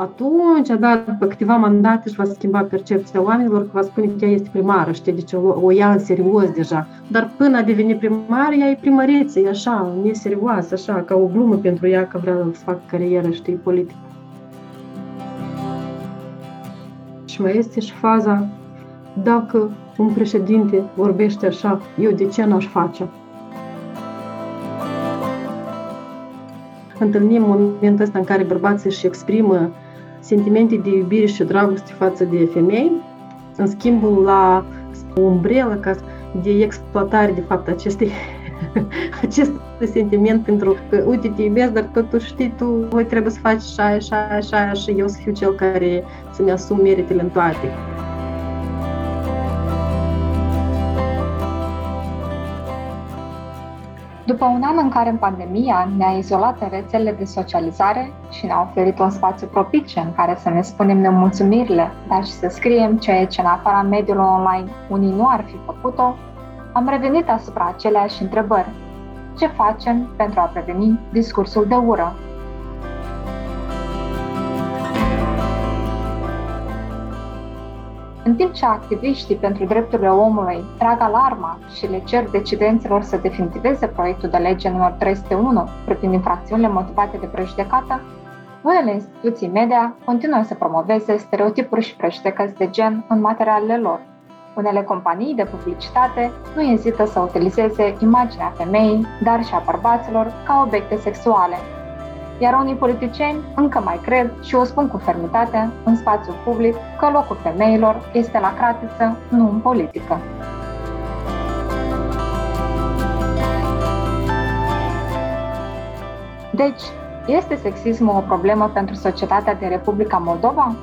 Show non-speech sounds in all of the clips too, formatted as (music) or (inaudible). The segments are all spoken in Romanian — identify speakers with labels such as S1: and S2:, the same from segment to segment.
S1: atunci, da, după câteva mandate își va schimba percepția oamenilor, că va spune că ea este primară, știi, deci o, o ia în serios deja. Dar până a deveni primar, ea e primăriță, e așa, neserioasă, așa, ca o glumă pentru ea că vrea să facă carieră, știi, politică. Și mai este și faza, dacă un președinte vorbește așa, eu de ce n-aș face? întâlnim momentul ăsta în care bărbații își exprimă sentimente de iubire și dragoste față de femei, în schimbul la umbrelă ca de exploatare, de fapt, acestei (laughs) acest sentiment pentru că, uite, te iubesc, dar totuși știi, tu voi trebuie să faci așa, așa, așa, și eu să fiu cel care să-mi asum meritele în toate.
S2: După un an în care pandemia ne-a izolat în rețelele de socializare și ne-a oferit un spațiu propice în care să ne spunem nemulțumirile, dar și să scriem ceea ce în afara mediului online unii nu ar fi făcut-o, am revenit asupra aceleași întrebări. Ce facem pentru a preveni discursul de ură? În timp ce activiștii pentru drepturile omului trag alarma și le cer decidenților să definitiveze proiectul de lege număr 301 privind infracțiunile motivate de prejudecată, unele instituții media continuă să promoveze stereotipuri și prejudecăți de gen în materialele lor. Unele companii de publicitate nu ezită să utilizeze imaginea femeii, dar și a bărbaților, ca obiecte sexuale, iar unii politicieni încă mai cred și o spun cu fermitate în spațiul public că locul femeilor este la cratiță, nu în politică. Deci, este sexismul o problemă pentru societatea din Republica Moldova?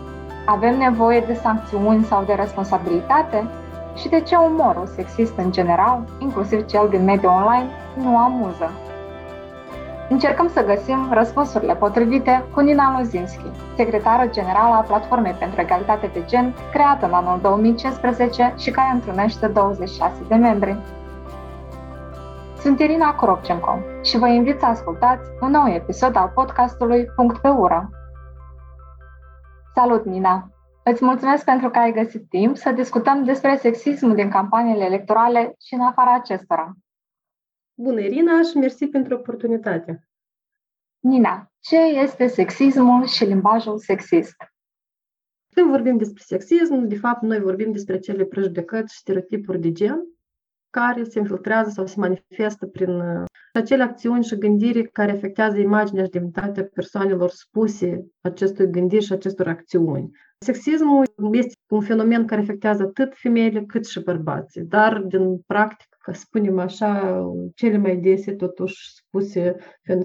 S2: Avem nevoie de sancțiuni sau de responsabilitate? Și de ce umorul sexist în general, inclusiv cel din mediul online, nu amuză? Încercăm să găsim răspunsurile potrivite cu Nina Lozinski, secretară generală a Platformei pentru Egalitate de Gen, creată în anul 2015 și care întrunește 26 de membri. Sunt Irina Coropcenco și vă invit să ascultați un nou episod al podcastului Punct pe ură. Salut, Nina! Îți mulțumesc pentru că ai găsit timp să discutăm despre sexismul din campaniile electorale și în afara acestora.
S1: Bună, Irina, și mersi pentru oportunitate.
S2: Nina, ce este sexismul și limbajul sexist?
S1: Când vorbim despre sexism, de fapt, noi vorbim despre cele prejudecăți și stereotipuri de gen care se infiltrează sau se manifestă prin uh, acele acțiuni și gândiri care afectează imaginea și demnitatea persoanelor spuse acestui gândiri și acestor acțiuni. Sexismul este un fenomen care afectează atât femeile cât și bărbații, dar din practică ca spunem așa, cele mai dese totuși spuse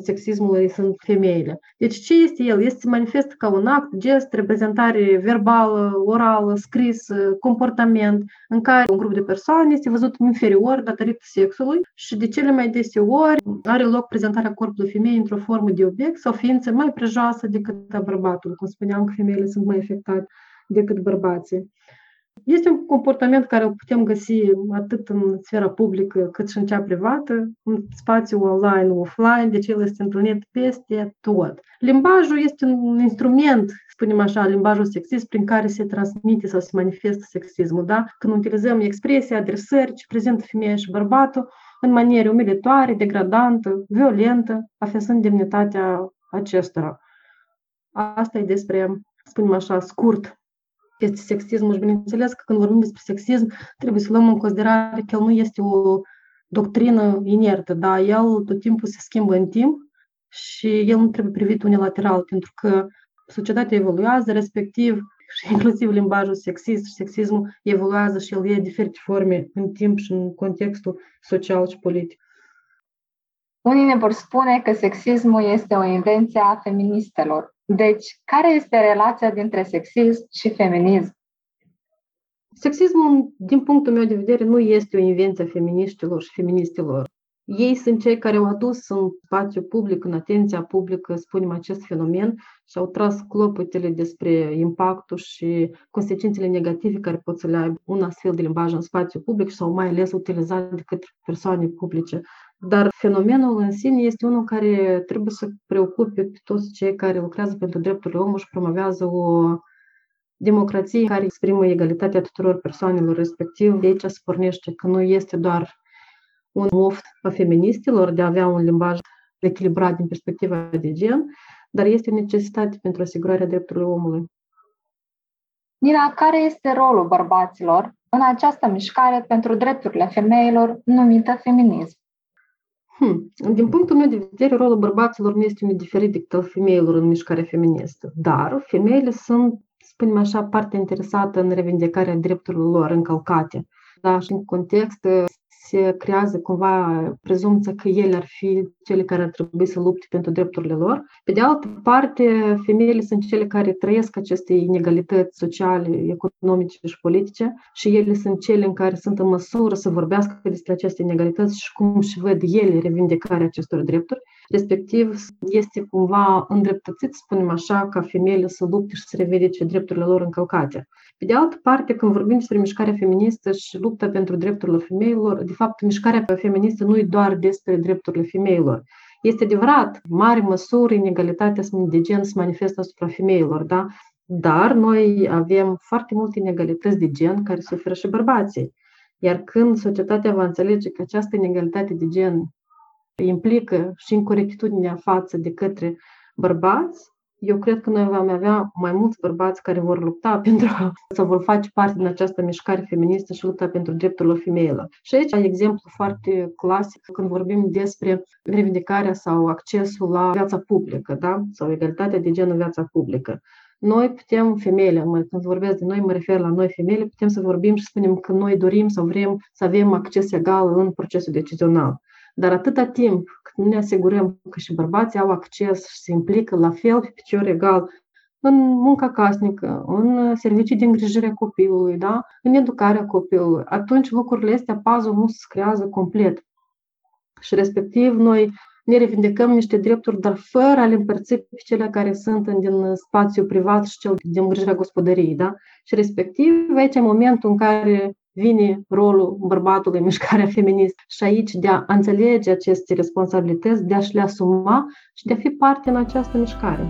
S1: sexismului sunt femeile. Deci ce este el? Este manifest ca un act, gest, reprezentare verbală, orală, scris, comportament în care un grup de persoane este văzut inferior datorită sexului și de cele mai dese ori are loc prezentarea corpului femeii într-o formă de obiect sau ființă mai prejoasă decât a bărbatului. Cum spuneam că femeile sunt mai afectate decât bărbații. Este un comportament care îl putem găsi atât în sfera publică cât și în cea privată, în spațiu online, offline, deci el este întâlnit peste tot. Limbajul este un instrument, spunem așa, limbajul sexist, prin care se transmite sau se manifestă sexismul, da? Când utilizăm expresia, adresări ce prezintă femeia și bărbatul în maniere umilitoare, degradantă, violentă, afectând demnitatea acestora. Asta e despre, spunem așa, scurt, este sexismul și bineînțeles că când vorbim despre sexism trebuie să luăm în considerare că el nu este o doctrină inertă, da, el tot timpul se schimbă în timp și el nu trebuie privit unilateral, pentru că societatea evoluează, respectiv (laughs) și inclusiv limbajul sexist și sexismul evoluează și el ia diferite forme în timp și în contextul social și politic.
S2: Unii ne vor spune că sexismul este o invenție a feministelor. Deci, care este relația dintre sexism și feminism?
S1: Sexismul, din punctul meu de vedere, nu este o invenție a feministilor și feministilor. Ei sunt cei care au adus în spațiu public, în atenția publică, spunem, acest fenomen și au tras clopotele despre impactul și consecințele negative care pot să le aibă un astfel de limbaj în spațiu public sau mai ales utilizat de către persoane publice Dar fenomenul în sine este unul care trebuie să preocupe pe toți cei care lucrează pentru drepturile omului și promovează o democrație care exprimă egalitatea tuturor persoanelor, respectiv de aici se pornește că nu este doar un moft a feministilor de a avea un limbaj echilibrat din perspectiva de gen, dar este o necesitate pentru asigurarea drepturilor omului.
S2: Nina, care este rolul bărbaților în această mișcare pentru drepturile femeilor numită feminism?
S1: Hmm. Din punctul meu de vedere, rolul bărbaților nu este unul diferit decât al femeilor în mișcarea feministă, dar femeile sunt, spunem așa, parte interesată în revindicarea drepturilor lor încălcate. Da, și în context se creează cumva prezumția că ele ar fi cele care ar trebui să lupte pentru drepturile lor. Pe de altă parte, femeile sunt cele care trăiesc aceste inegalități sociale, economice și politice și ele sunt cele în care sunt în măsură să vorbească despre aceste inegalități și cum și văd ele revindicarea acestor drepturi. Respectiv, este cumva îndreptățit, spunem așa, ca femeile să lupte și să revendice drepturile lor încălcate. Pe de altă parte, când vorbim despre mișcarea feministă și lupta pentru drepturile femeilor, de fapt, mișcarea feministă nu e doar despre drepturile femeilor. Este adevărat, mare măsură, inegalitatea de gen se manifestă asupra femeilor, da? Dar noi avem foarte multe inegalități de gen care suferă și bărbații. Iar când societatea va înțelege că această inegalitate de gen implică și incorectitudinea față de către bărbați, eu cred că noi vom avea mai mulți bărbați care vor lupta (laughs) pentru să vor face parte din această mișcare feministă și lupta pentru drepturile femeilor. Și aici ai exemplu foarte clasic când vorbim despre revindicarea sau accesul la viața publică, da? sau egalitatea de gen în viața publică. Noi putem, femeile, mă, când vorbesc de noi, mă refer la noi femeile, putem să vorbim și spunem că noi dorim sau vrem să avem acces egal în procesul decizional. Dar atâta timp cât nu ne asigurăm că și bărbații au acces și se implică la fel pe picior egal în munca casnică, în servicii de îngrijire a copilului, da? în educarea copilului, atunci lucrurile astea, puzzle nu se creează complet. Și respectiv noi ne revindicăm niște drepturi, dar fără a le împărți pe cele care sunt din spațiu privat și cel din îngrijirea gospodăriei. Da? Și respectiv aici e momentul în care vine rolul bărbatului în mișcarea feministă și aici de a înțelege aceste responsabilități, de a-și le asuma și de a fi parte în această mișcare.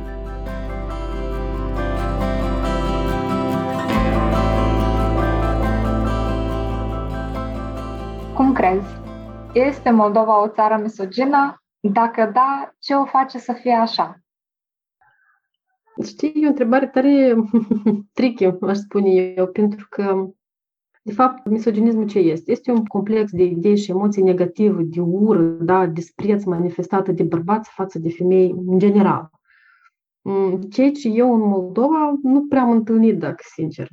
S2: Cum crezi? Este Moldova o țară misogină? Dacă da, ce o face să fie așa?
S1: Știi, e o întrebare tare (laughs) tricky, aș spune eu, pentru că de fapt, misoginismul ce este? Este un complex de idei și emoții negative, de ură, da, dispreț manifestată de bărbați față de femei în general. Mm, ceea ce eu în Moldova nu prea am întâlnit, dacă sincer.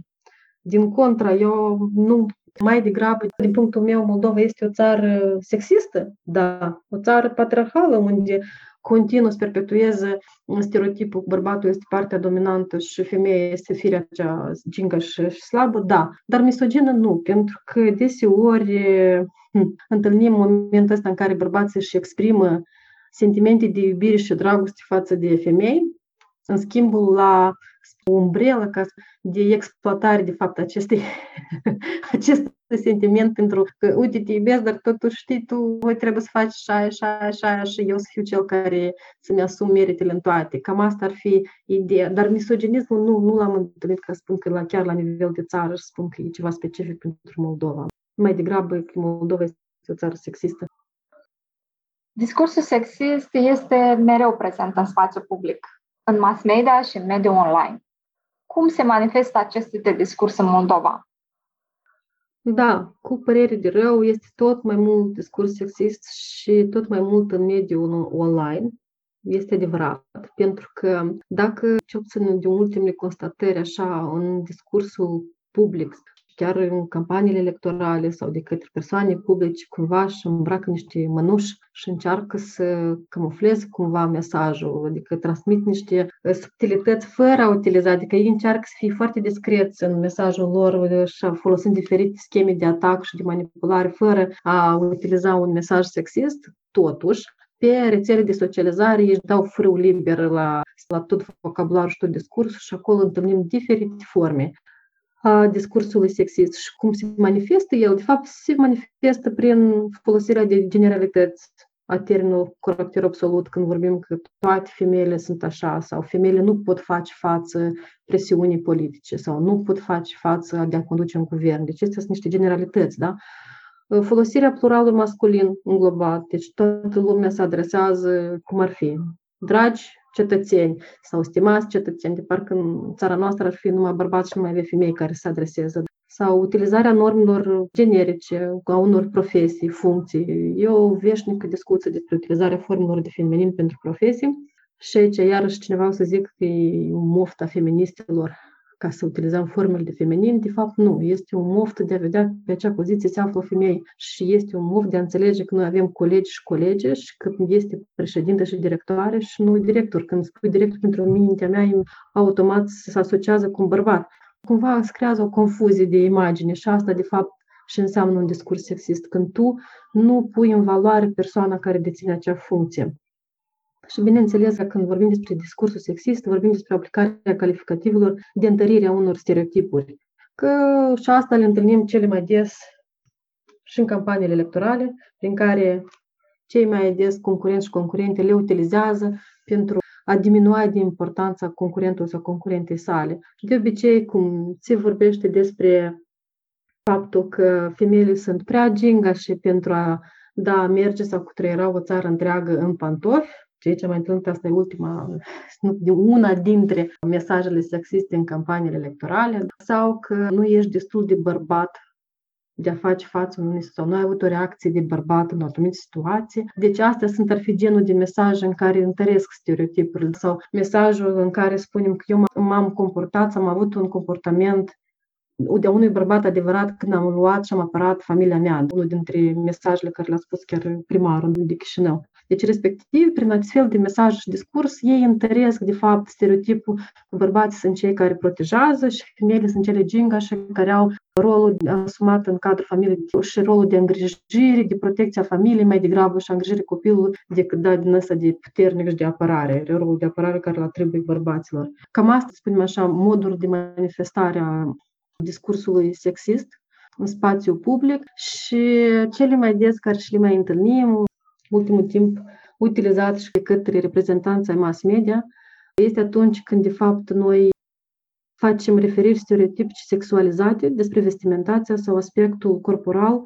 S1: Din contra, eu nu mai degrabă, din punctul meu, Moldova este o țară sexistă, da, o țară patriarhală, unde continuă să perpetueze stereotipul că bărbatul este partea dominantă și femeia este firea cea gingă și, și slabă, da. Dar misogină nu, pentru că deseori hm, întâlnim momentul ăsta în care bărbații își exprimă sentimente de iubire și dragoste față de femei, în schimbul la umbrelă ca de exploatare, de fapt, acestei, (laughs) acest sentiment pentru că, uite, te iubesc, dar totuși știi, tu voi trebuie să faci așa, așa, așa și eu să fiu cel care să-mi asum meritele în toate. Cam asta ar fi ideea. Dar misoginismul nu, nu l-am întâlnit ca spun că la, chiar la nivel de țară și spun că e ceva specific pentru Moldova. Mai degrabă că Moldova este o țară sexistă.
S2: Discursul sexist este mereu prezent în spațiu public, în mass media și în mediul online. Cum se manifestă acest tip de discurs în Moldova?
S1: Da, cu părere de rău, este tot mai mult discurs sexist și tot mai mult în mediul online. Este adevărat, pentru că dacă, ce obțin de ultimele constatări, așa, în discursul public chiar în campaniile electorale sau de către persoane publice, cumva își îmbracă niște mănuși și încearcă să camufleze cumva mesajul, adică transmit niște uh, subtilități fără a utiliza, adică ei încearcă să fie foarte discreți în mesajul lor uh, și folosind diferite scheme de atac și de manipulare fără a utiliza un mesaj sexist, totuși, pe rețele de socializare își dau frâu liber la, la tot vocabularul și tot discursul și acolo întâlnim diferite forme a discursului sexist și cum se manifestă el, de fapt, se manifestă prin folosirea de generalități a termenul caracter absolut când vorbim că toate femeile sunt așa sau femeile nu pot face față presiunii politice sau nu pot face față de a conduce un guvern. Deci acestea sunt niște generalități, da? Folosirea pluralului masculin înglobat, deci toată lumea se adresează cum ar fi. Dragi cetățeni sau stimați cetățeni, de parcă în țara noastră ar fi numai bărbați și numai avea femei care se adresează sau utilizarea normelor generice a unor profesii, funcții. E o veșnică discuție despre utilizarea formelor de feminin pentru profesii. Și aici, iarăși, cineva o să zic că e un moft a feministelor ca să utilizăm formele de feminin, de fapt nu. Este un moft de a vedea pe acea poziție se află o femeie și este un moft de a înțelege că noi avem colegi și colege și că este președinte și directoare și nu director. Când spui director pentru mintea mea, automat se asociază cu un bărbat cumva îți creează o confuzie de imagine și asta, de fapt, și înseamnă un discurs sexist, când tu nu pui în valoare persoana care deține acea funcție. Și bineînțeles, când vorbim despre discursul sexist, vorbim despre aplicarea calificativelor de întărirea unor stereotipuri. Că și asta le întâlnim cele mai des și în campaniile electorale, prin care cei mai des concurenți și concurente le utilizează pentru a diminua de importanța concurentului sau concurentei sale. De obicei, cum se vorbește despre faptul că femeile sunt prea gingașe pentru a da merge sau cutreiera o țară întreagă în pantofi, ceea ce mai întâlnit, asta e ultima, una dintre mesajele sexiste în campaniile electorale, sau că nu ești destul de bărbat de a face față unui sau nu ai avut o reacție de bărbat în o anumită situație. Deci astea sunt ar fi genul de mesaje în care întăresc stereotipurile sau mesajul în care spunem că eu m-am comportat sau am avut un comportament de unui bărbat adevărat când am luat și am apărat familia mea, unul dintre mesajele care le-a spus chiar primarul de Chișinău. Deci, respectiv, prin astfel de mesaj și discurs, ei întăresc, de fapt, stereotipul că bărbații sunt cei care protejează și femeile sunt cele gingașe care au rolul asumat în cadrul familiei și rolul de îngrijire, de protecție a familiei, mai degrabă și a îngrijire copilului decât da din ăsta de puternic și de apărare, rolul de apărare care îl atribuie bărbaților. Cam asta, spunem așa, moduri de manifestare a discursului sexist în spațiu public și cele mai des care și le mai întâlnim, ultimul timp utilizat și de către reprezentanța mass media, este atunci când, de fapt, noi facem referiri stereotipice sexualizate despre vestimentația sau aspectul corporal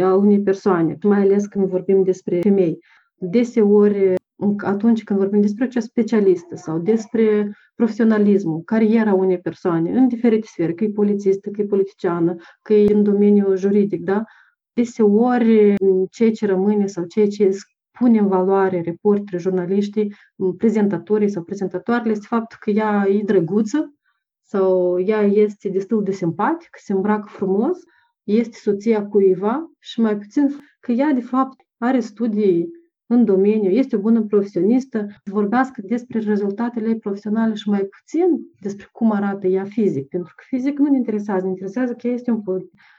S1: al unei persoane, mai ales când vorbim despre femei. Deseori, atunci când vorbim despre cea specialistă sau despre profesionalismul, cariera unei persoane în diferite sfere, că e polițistă, că e politiciană, că e în domeniul juridic, da? Deseori, ceea ce rămâne sau ceea ce pune în valoare reporteri, jurnaliștii, prezentatorii sau prezentatoarele este faptul că ea e drăguță, sau ea este destul de simpatică, se îmbracă frumos, este soția cuiva și mai puțin că ea, de fapt, are studii în domeniu, este o bună profesionistă, vorbească despre rezultatele ei profesionale și mai puțin despre cum arată ea fizic, pentru că fizic nu ne interesează, ne interesează că ea este un,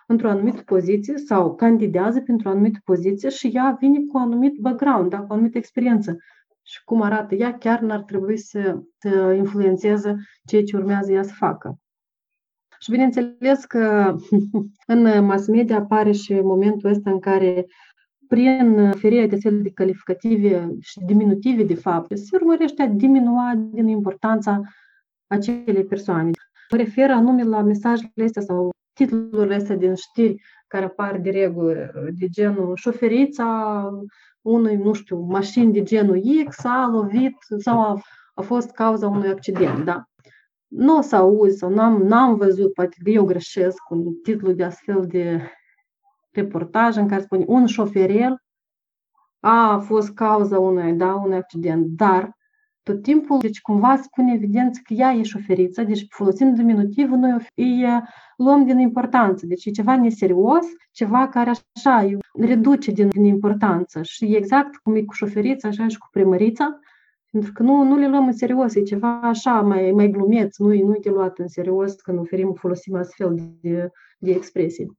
S1: într-o anumită poziție sau candidează pentru o anumită poziție și ea vine cu un anumit background, da, cu o anumită experiență și cum arată ea, chiar n-ar trebui să, să influențeze ceea ce urmează ea să facă. Și bineînțeles că (laughs) în mass media apare și momentul ăsta în care prin ferirea de fel de calificative și diminutive, de fapt, se urmărește a diminua din importanța acelei persoane. Mă refer anume la mesajele astea sau titlurile astea din știri care apar de regulă, de genul șoferița unui, nu știu, mașini de genul X a lovit sau a, a fost cauza unui accident, da? Nu o să auzi sau n-am, n-am văzut, poate că eu greșesc cu titlul de astfel de reportaj în care spune un șoferel a fost cauza unui, da, unui accident, dar tot timpul, deci cumva spune evidență că ea e șoferiță, deci folosind diminutivul, noi îi luăm din importanță. Deci e ceva neserios, ceva care așa reduce din, din importanță. Și exact cum e cu șoferița, așa și cu primărița, pentru că nu, nu le luăm în serios, e ceva așa mai, mai glumeț, nu, nu e de luat în serios când oferim, folosim astfel de, de expresii.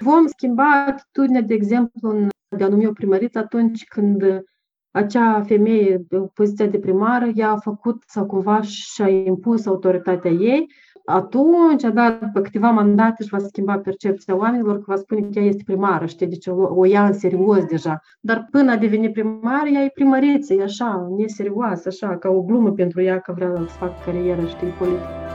S1: Vom schimba atitudinea, de exemplu, în, de a numi o primăriță atunci când acea femeie, poziția de primară, ea a făcut sau cumva și-a impus autoritatea ei atunci, da, după câteva mandate își va schimba percepția oamenilor, că va spune că ea este primară, știi, deci o, o ia în serios deja. Dar până a deveni primar, ea e primăriță, e așa, neserioasă, așa, ca o glumă pentru ea că vrea să facă carieră, știi, politică.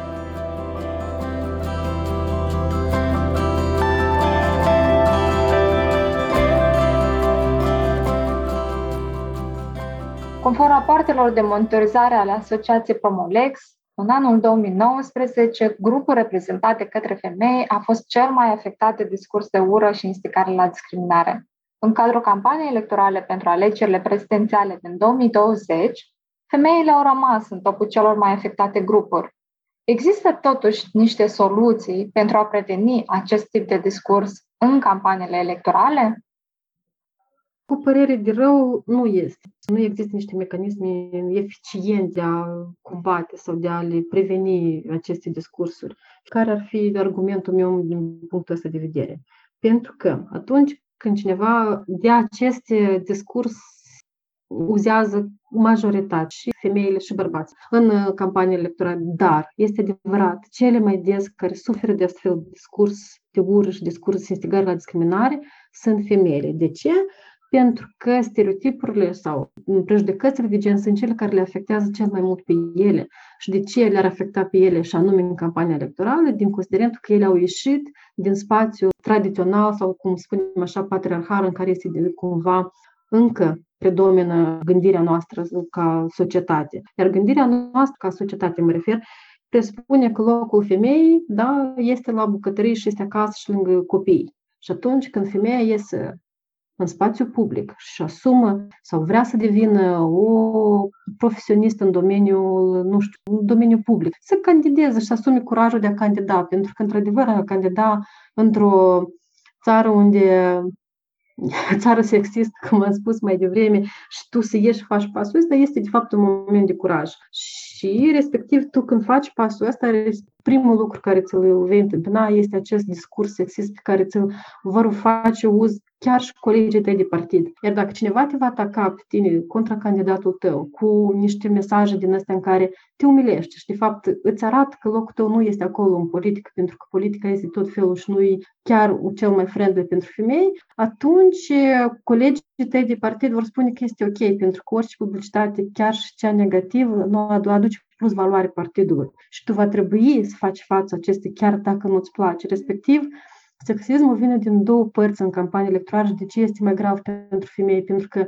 S2: Conform rapoartelor de monitorizare ale Asociației Promolex, în anul 2019, grupul reprezentat de către femei a fost cel mai afectat de discurs de ură și instigare la discriminare. În cadrul campaniei electorale pentru alegerile prezidențiale din 2020, femeile au rămas în topul celor mai afectate grupuri. Există totuși niște soluții pentru a preveni acest tip de discurs în campaniile electorale?
S1: Cu părere de rău, nu este. Nu există niște mecanisme eficiente de a combate sau de a le preveni aceste discursuri. Care ar fi argumentul meu din punctul ăsta de vedere? Pentru că atunci când cineva de aceste discurs uzează majoritate și femeile și bărbați în campanie electorale. Dar este adevărat, cele mai des care suferă de astfel de discurs de ură și discurs de instigare la discriminare sunt femeile. De ce? Pentru că stereotipurile sau prejudecățile de gen sunt cele care le afectează cel mai mult pe ele. Și de ce le-ar afecta pe ele, și anume în campania electorală, din considerentul că ele au ieșit din spațiu tradițional sau, cum spunem așa, patriarhal, în care este cumva încă predomină gândirea noastră ca societate. Iar gândirea noastră ca societate, mă refer, presupune că locul femeii da, este la bucătărie și este acasă și lângă copii. Și atunci când femeia iese în spațiu public și asumă sau vrea să devină o profesionistă în domeniul, nu știu, în domeniul public, să candideze și să asume curajul de a candida, pentru că, într-adevăr, a candida într-o țară unde (laughs) țară sexistă, cum am spus mai devreme, și tu să ieși și faci pasul ăsta, este de fapt un moment de curaj. Și respectiv tu când faci pasul ăsta, primul lucru care ți-l vei întâmpina este acest discurs sexist pe care ți-l vor face uz chiar și colegii tăi de partid. Iar dacă cineva te va ataca pe tine contra candidatul tău cu niște mesaje din astea în care te umilește și de fapt îți arată că locul tău nu este acolo în politică, pentru că politica este tot felul și nu e chiar cel mai friendly pentru femei, atunci colegii tăi de partid vor spune că este ok, pentru că orice publicitate, chiar și cea negativă, nu aduce plus valoare partidului. Și tu va trebui să faci față acestei chiar dacă nu-ți place. Respectiv, Sexismul vine din două părți în campanie electorală și de ce este mai grav pentru femei? Pentru că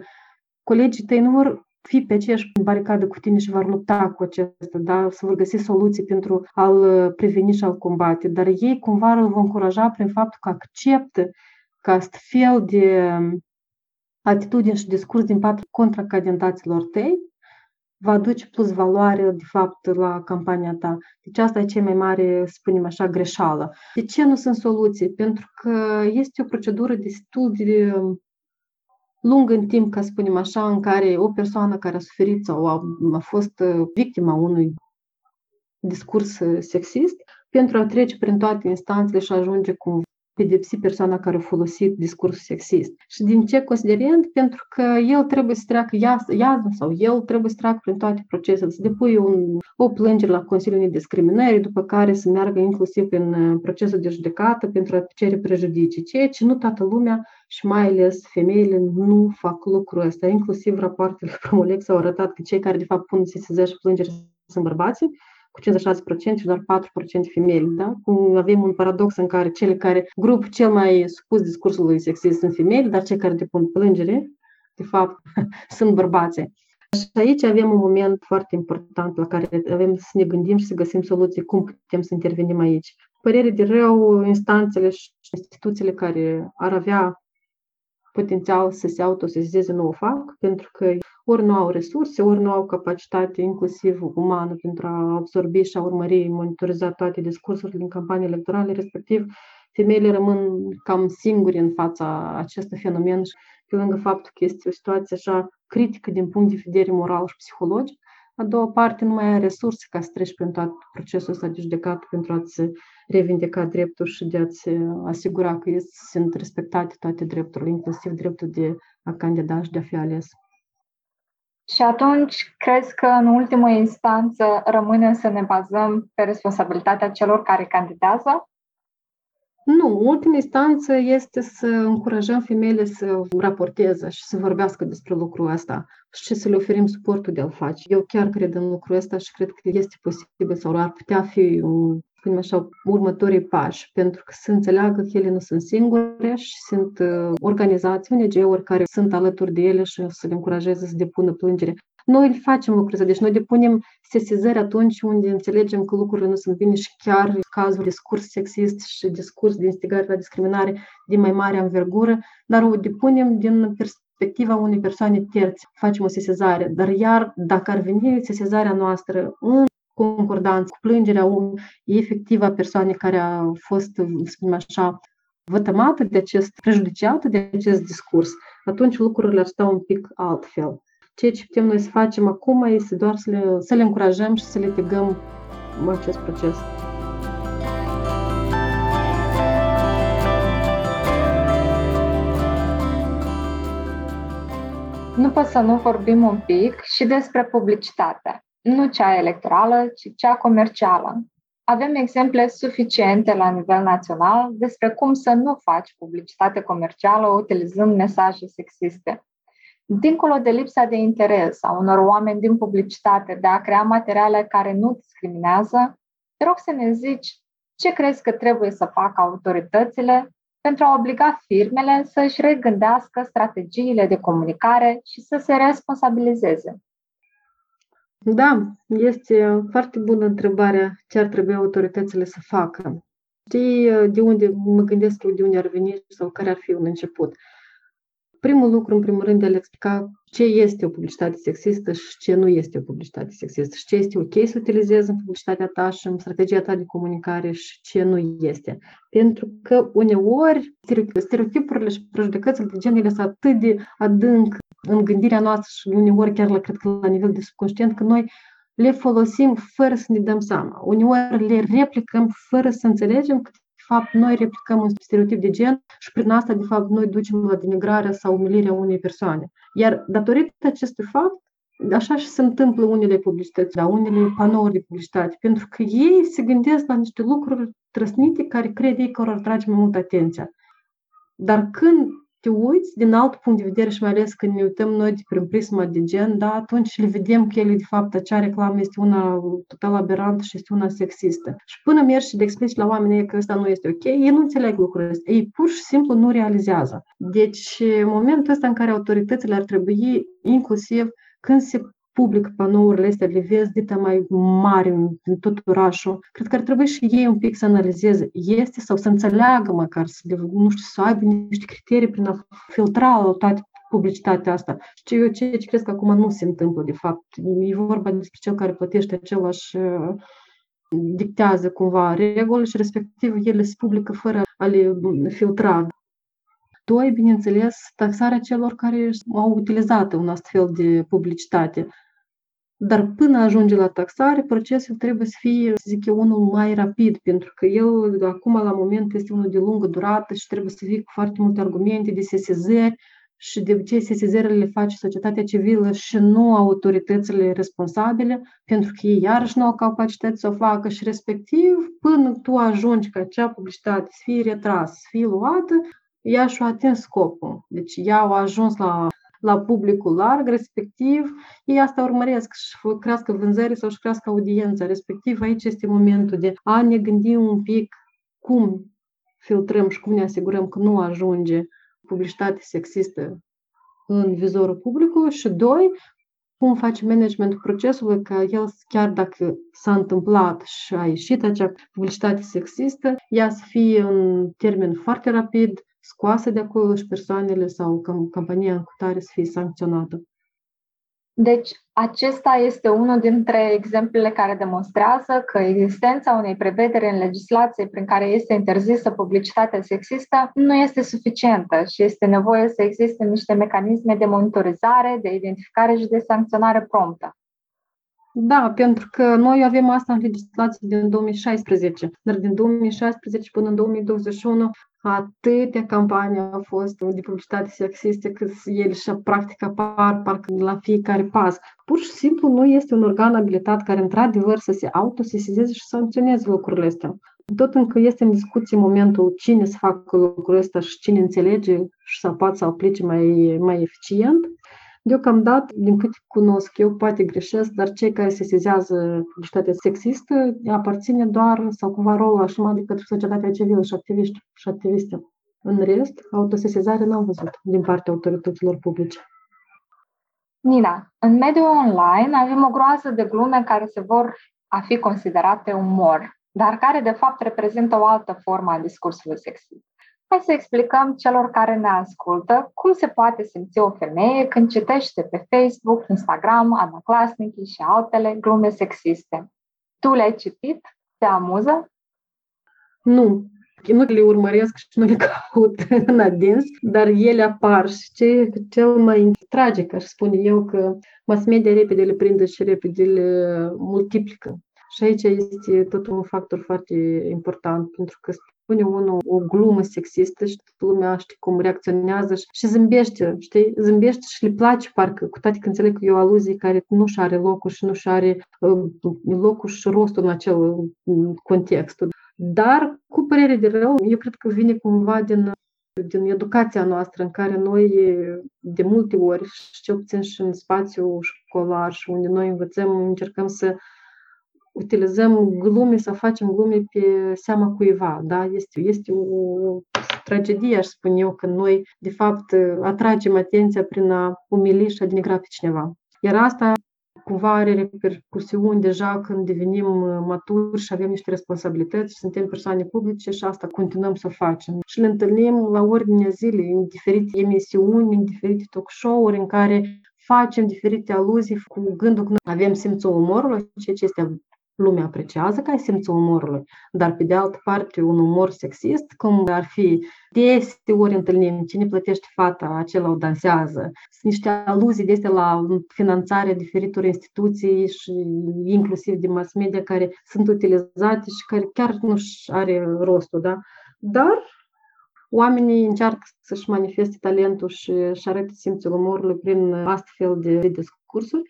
S1: colegii tăi nu vor fi pe aceeași baricadă cu tine și vor lupta cu acesta, da? să vor găsi soluții pentru a-l preveni și a-l combate, dar ei cumva îl vor încuraja prin faptul că acceptă că astfel de atitudini și discurs din partea contra candidaților tăi va aduce plus valoare, de fapt, la campania ta. Deci asta e cea mai mare, spunem așa, greșeală. De ce nu sunt soluții? Pentru că este o procedură destul de lungă în timp, ca să spunem așa, în care o persoană care a suferit sau a, a fost victima unui discurs sexist, pentru a trece prin toate instanțele și a ajunge cumva pedepsi persoana care a folosit discursul sexist. Și din ce considerent? Pentru că el trebuie să treacă, ea, ea sau el trebuie să treacă prin toate procesele, să depuie un, o plângere la Consiliul de Discriminări, după care să meargă inclusiv în uh, procesul de judecată pentru a cere prejudicii, ceea ce nu toată lumea și mai ales femeile nu fac lucrul ăsta. Inclusiv rapoartele (laughs) Promolex au arătat că cei care de fapt pun sesizări și plângeri sunt bărbații, cu 56% și doar 4% femei. Da? Avem un paradox în care cele care, grup cel mai supus discursului sexist sunt femei, dar cei care depun plângere, de fapt, (laughs) sunt bărbații. Și aici avem un moment foarte important la care avem să ne gândim și să găsim soluții cum putem să intervenim aici. Părere de rău, instanțele și instituțiile care ar avea potențial să se autosezeze nu o fac, pentru că ori nu au resurse, ori nu au capacitate inclusiv umană pentru a absorbi și a urmări, monitoriza toate discursurile din campanii electorale, respectiv femeile rămân cam singuri în fața acestui fenomen și pe lângă faptul că este o situație așa critică din punct de vedere moral și psihologic, a doua parte nu mai ai resurse ca să treci prin tot procesul ăsta de judecat pentru a-ți revindica dreptul și de a-ți asigura că sunt respectate toate drepturile, inclusiv dreptul de a candida și de a fi ales.
S2: Și atunci, crezi că în ultimă instanță rămâne să ne bazăm pe responsabilitatea celor care candidează?
S1: Nu, ultima instanță este să încurajăm femeile să raporteze și să vorbească despre lucrul ăsta și să le oferim suportul de a-l face. Eu chiar cred în lucrul ăsta și cred că este posibil sau ar putea fi un spunem așa, următorii pași, pentru că să înțeleagă că ele nu sunt singure și sunt uh, organizații, ONG-uri care sunt alături de ele și să le încurajeze să depună plângere. Noi îl facem lucrul ăsta, deci noi depunem sesizări atunci unde înțelegem că lucrurile nu sunt bine și chiar cazul discurs sexist și discurs de instigare la discriminare din mai mare învergură, dar o depunem din perspectiva unei persoane terți, facem o sesizare. Dar iar dacă ar veni sesizarea noastră în concordanță cu plângerea efectivă a persoanei care a fost, să spunem așa, vătămată de acest, prejudiciată de acest discurs, atunci lucrurile ar sta un pic altfel. Ceea ce putem noi să facem acum este doar să le, să le încurajăm și să le tegăm acest proces.
S2: Nu pot să nu vorbim un pic și despre publicitate. Nu cea electorală, ci cea comercială. Avem exemple suficiente la nivel național despre cum să nu faci publicitate comercială utilizând mesaje sexiste. Dincolo de lipsa de interes a unor oameni din publicitate de a crea materiale care nu discriminează, te rog să ne zici ce crezi că trebuie să facă autoritățile pentru a obliga firmele să își regândească strategiile de comunicare și să se responsabilizeze.
S1: Da, este foarte bună întrebarea ce ar trebui autoritățile să facă. Știi de unde mă gândesc eu de unde ar veni sau care ar fi un început? Primul lucru, în primul rând, de a le explica ce este o publicitate sexistă și ce nu este o publicitate sexistă și ce este ok să utilizezi în publicitatea ta și în strategia ta de comunicare și ce nu este. Pentru că uneori stereotipurile și prejudecățile de gen ele sunt atât de adânc în gândirea noastră și uneori chiar la, cred că la nivel de subconștient, că noi le folosim fără să ne dăm seama. Uneori le replicăm fără să înțelegem că fapt, noi replicăm un stereotip de gen și prin asta, de fapt, noi ducem la denigrarea sau umilirea unei persoane. Iar datorită acestui fapt, așa și se întâmplă unele publicități, la unele panouri de publicitate, pentru că ei se gândesc la niște lucruri trăsnite care cred ei că ar atrage mai mult atenția. Dar când te uiți din alt punct de vedere și mai ales când ne uităm noi prin prisma de gen, da, atunci le vedem că ele, de fapt, acea reclamă este una total aberantă și este una sexistă. Și până mergi și de explici la oamenii că ăsta nu este ok, ei nu înțeleg lucrurile astea. Ei pur și simplu nu realizează. Deci, în momentul ăsta în care autoritățile ar trebui, inclusiv când se public panourile astea, le vezi dita mai mari în, în tot orașul, cred că ar trebui și ei un pic să analizeze, este sau să înțeleagă măcar, să le, nu știu, să aibă niște criterii prin a filtra toată publicitatea asta. Și eu ce, ce cred că acum nu se întâmplă, de fapt. E vorba despre cel care plătește același dictează cumva reguli și respectiv ele se publică fără a le filtra. Doi, bineînțeles, taxarea celor care au utilizat un astfel de publicitate. Dar până ajunge la taxare, procesul trebuie să fie, să zic eu, unul mai rapid, pentru că el acum la moment este unul de lungă durată și trebuie să fie cu foarte multe argumente de sesizări și de obicei sesizările le face societatea civilă și nu autoritățile responsabile, pentru că ei iarăși nu au capacități să o facă și respectiv până tu ajungi ca acea publicitate să fie retrasă, să fie luată, ea și-a atins scopul. Deci ea a ajuns la la publicul larg, respectiv ei asta urmăresc și crească vânzării sau și crească audiența. Respectiv, aici este momentul de a ne gândi un pic cum filtrăm și cum ne asigurăm că nu ajunge publicitate sexistă în vizorul publicului și doi, cum face managementul procesului ca el, chiar dacă s-a întâmplat și a ieșit acea publicitate sexistă, ea să fie în termen foarte rapid scoase de acolo și persoanele sau compania în cutare să fie sancționată.
S2: Deci, acesta este unul dintre exemplele care demonstrează că existența unei prevederi în legislație prin care este interzisă publicitatea sexistă nu este suficientă și este nevoie să existe niște mecanisme de monitorizare, de identificare și de sancționare promptă.
S1: Da, pentru că noi avem asta în legislație din 2016, dar din 2016 până în 2021 atâtea campanii au fost de publicitate sexiste că ele și practic apar parcă la fiecare pas. Pur și simplu nu este un organ abilitat care într-adevăr să se autosesizeze și să sancționeze lucrurile astea. Tot încă este în discuție momentul cine să facă lucrul ăsta și cine înțelege și să poată să aplice mai, mai eficient. Deocamdată, din câte cunosc eu, poate greșesc, dar cei care se sezează publicitatea sexistă aparține doar sau cumva rolul așa de către societatea civilă și activiști și activiste. În rest, autosesizare n-am văzut din partea autorităților publice.
S2: Nina, în mediul online avem o groază de glume care se vor a fi considerate umor, dar care de fapt reprezintă o altă formă a discursului sexist. Hai să explicăm celor care ne ascultă cum se poate simți o femeie când citește pe Facebook, Instagram, Ana Klasnici și altele glume sexiste. Tu le-ai citit? Te amuză?
S1: Nu, nu le urmăresc și nu le (laughs) caut în adins, dar ele apar și ce e cel mai tragic, aș spune eu, că mass media repede le prinde și repede le multiplică. Și aici este tot un factor foarte important, pentru că spune unul o glumă sexistă și lumea știi cum reacționează și, și zâmbește, știi? Zâmbește și le place parcă, cu toate că înțeleg că e o aluzie care nu și are locul și nu și are uh, locul și rostul în acel uh, context. Dar, cu părere de rău, eu cred că vine cumva din din educația noastră, în care noi de multe ori, și cel puțin și în spațiu școlar și unde noi învățăm, încercăm să utilizăm glume sau facem glume pe seama cuiva. Da? Este, este o tragedie, aș spune eu, că noi, de fapt, atragem atenția prin a umili și a denigra pe cineva. Iar asta cumva are repercusiuni deja când devenim maturi și avem niște responsabilități și suntem persoane publice și asta continuăm să o facem. Și le întâlnim la ordinea zilei, în diferite emisiuni, în diferite talk show-uri în care facem diferite aluzii cu gândul că noi avem simțul umorului, ceea ce este lumea apreciază ca simțul umorului, dar pe de altă parte un umor sexist, cum ar fi ori întâlnim cine plătește fata, acela o dansează. Sunt niște aluzii de astea la finanțarea diferitor instituții și inclusiv de mass media care sunt utilizate și care chiar nu are rostul, da? Dar oamenii încearcă să-și manifeste talentul și să arate simțul umorului prin astfel de discursuri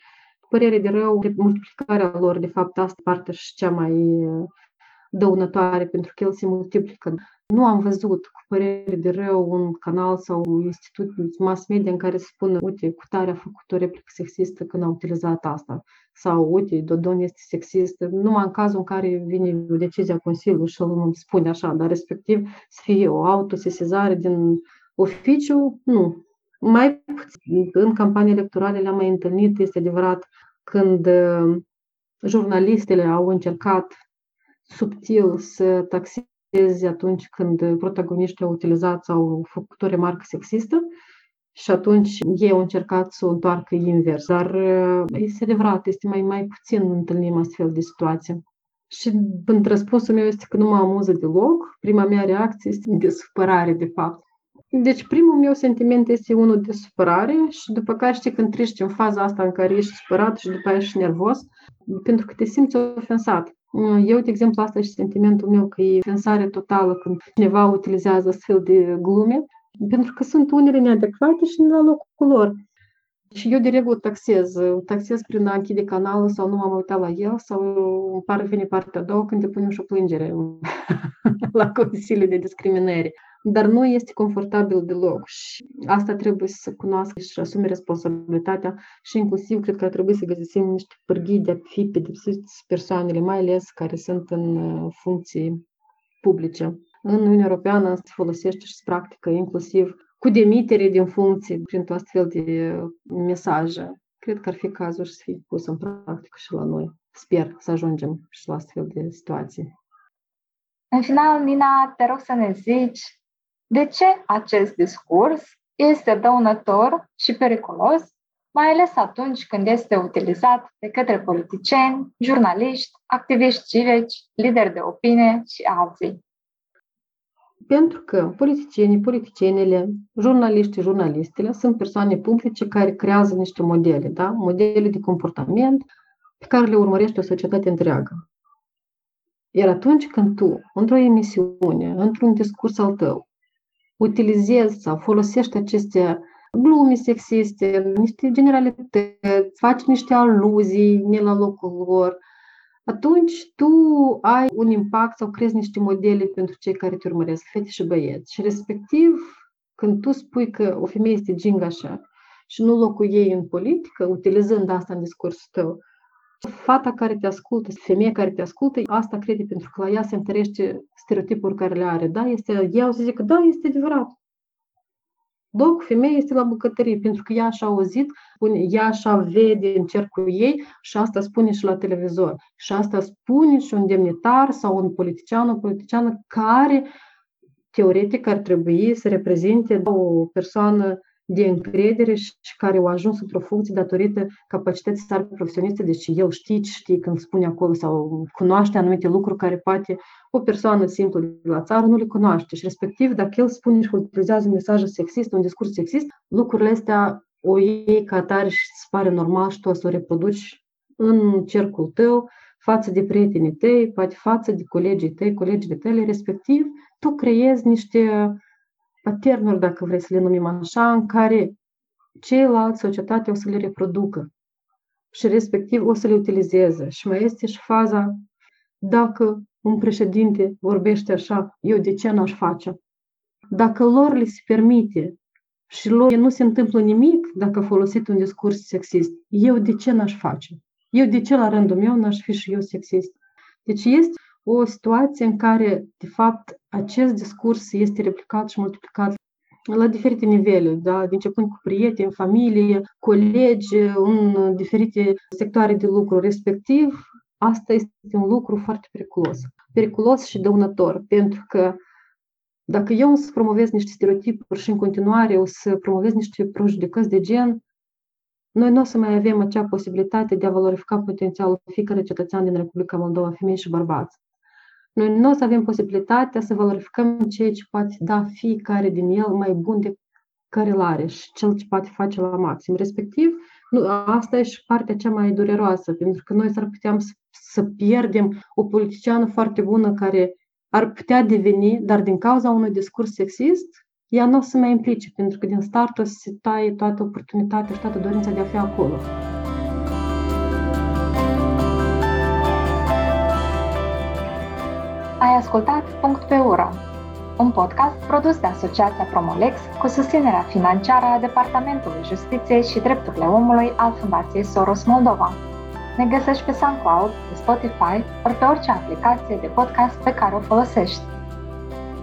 S1: părere de rău, multiplicarea lor, de fapt, asta parte și cea mai dăunătoare, pentru că el se multiplică. Nu am văzut, cu părere de rău, un canal sau un institut mass media în care se spune, uite, cu tare a făcut o replică sexistă când a utilizat asta. Sau, uite, Dodon este sexist. Numai în cazul în care vine decizia Consiliului și îl spune așa, dar respectiv să fie o autosesizare din oficiu, nu. Mai puțin, în campanii electorale le-am mai întâlnit, este adevărat, când uh, jurnalistele au încercat subtil să taxeze atunci când protagoniștii au utilizat sau au făcut o remarcă sexistă și atunci ei au încercat să o întoarcă invers. Dar uh, este adevărat, este mai, mai puțin întâlnim astfel de situație. Și în răspunsul meu este că nu mă amuză deloc. Prima mea reacție este de supărare, de fapt. Deci primul meu sentiment este unul de supărare și după care știi când treci în faza asta în care ești supărat și după aia ești nervos, pentru că te simți ofensat. Eu, de exemplu, asta și sentimentul meu că e ofensare totală când cineva utilizează astfel de glume, pentru că sunt unele neadecvate și la locul lor. Și eu de regulă taxez. Taxez prin a închide canalul sau nu m-am uitat la el sau îmi pare vine partea a doua când depunem și o plângere (laughs) la Consiliul de Discriminare dar nu este confortabil deloc și asta trebuie să cunoască și asume responsabilitatea și inclusiv cred că ar trebui să găsim niște pârghii de a fi pedepsiți persoanele, mai ales care sunt în uh, funcții publice. În Uniunea Europeană se folosește și se practică inclusiv cu demitere din funcție prin astfel de mesaje. Cred că ar fi cazul să fie pus în practică și la noi. Sper să ajungem și la astfel de situații.
S2: În final, Nina, te rog să ne zici de ce acest discurs este dăunător și periculos, mai ales atunci când este utilizat de către politicieni, jurnaliști, activiști civici, lideri de opinie și alții.
S1: Pentru că politicienii, politicienele, jurnaliștii, jurnalistele sunt persoane publice care creează niște modele, da? modele de comportament pe care le urmărește o societate întreagă. Iar atunci când tu, într-o emisiune, într-un discurs al tău, utilizezi sau folosești aceste glume sexiste, niște generalități, faci niște aluzii ne la locul lor, atunci tu ai un impact sau crezi niște modele pentru cei care te urmăresc, fete și băieți. Și respectiv, când tu spui că o femeie este gingașă și nu locul ei în politică, utilizând asta în discursul tău, fata care te ascultă, femeia care te ascultă, asta crede pentru că la ea se întărește stereotipul care le are. Da, este, ea o să zică, da, este adevărat. Doc, femeia este la bucătărie, pentru că ea așa auzit, ea așa vede în cercul ei și asta spune și la televizor. Și asta spune și un demnitar sau un politician, o politiciană care teoretic ar trebui să reprezinte o persoană de încredere și care au ajuns într-o funcție datorită capacității sale profesioniste, deci el știe ce știe când spune acolo sau cunoaște anumite lucruri care poate o persoană simplă de la țară nu le cunoaște. Și respectiv dacă el spune și utilizează un mesaj sexist, un discurs sexist, lucrurile astea o iei ca atare și îți pare normal și tu o să o reproduci în cercul tău, față de prietenii tăi, poate față de colegii tăi, colegii tale, respectiv, tu creezi niște paternuri, dacă vrei să le numim așa, în care ceilalți, societatea o să le reproducă și respectiv o să le utilizeze. Și mai este și faza, dacă un președinte vorbește așa, eu de ce n-aș face? Dacă lor le se permite și lor nu se întâmplă nimic dacă folosit un discurs sexist, eu de ce n-aș face? Eu de ce la rândul meu n-aș fi și eu sexist? Deci este o situație în care, de fapt, acest discurs este replicat și multiplicat la diferite nivele, da? începând cu prieteni, familie, colegi, în diferite sectoare de lucru, respectiv, asta este un lucru foarte periculos. Periculos și dăunător, pentru că dacă eu o să promovez niște stereotipuri și în continuare o să promovez niște prejudecăți de gen, noi nu o să mai avem acea posibilitate de a valorifica potențialul fiecare cetățean din Republica Moldova, femei și bărbați. Noi nu o să avem posibilitatea să valorificăm ceea ce poate da fiecare din el mai bun de care îl are și cel ce poate face la maxim. Respectiv, nu, asta e și partea cea mai dureroasă, pentru că noi s-ar putea să, să pierdem o politiciană foarte bună care ar putea deveni, dar din cauza unui discurs sexist, ea nu o să mai implice, pentru că din start o să se taie toată oportunitatea și toată dorința de a fi acolo.
S2: Ai ascultat Punct pe Ură, un podcast produs de Asociația Promolex cu susținerea financiară a Departamentului Justiției și Drepturile Omului al Fundației Soros Moldova. Ne găsești pe SoundCloud, pe Spotify ori pe orice aplicație de podcast pe care o folosești.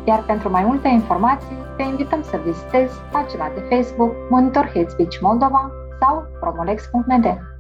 S2: Iar pentru mai multe informații, te invităm să vizitezi pagina de Facebook Monitor Hate Speech Moldova sau promolex.md.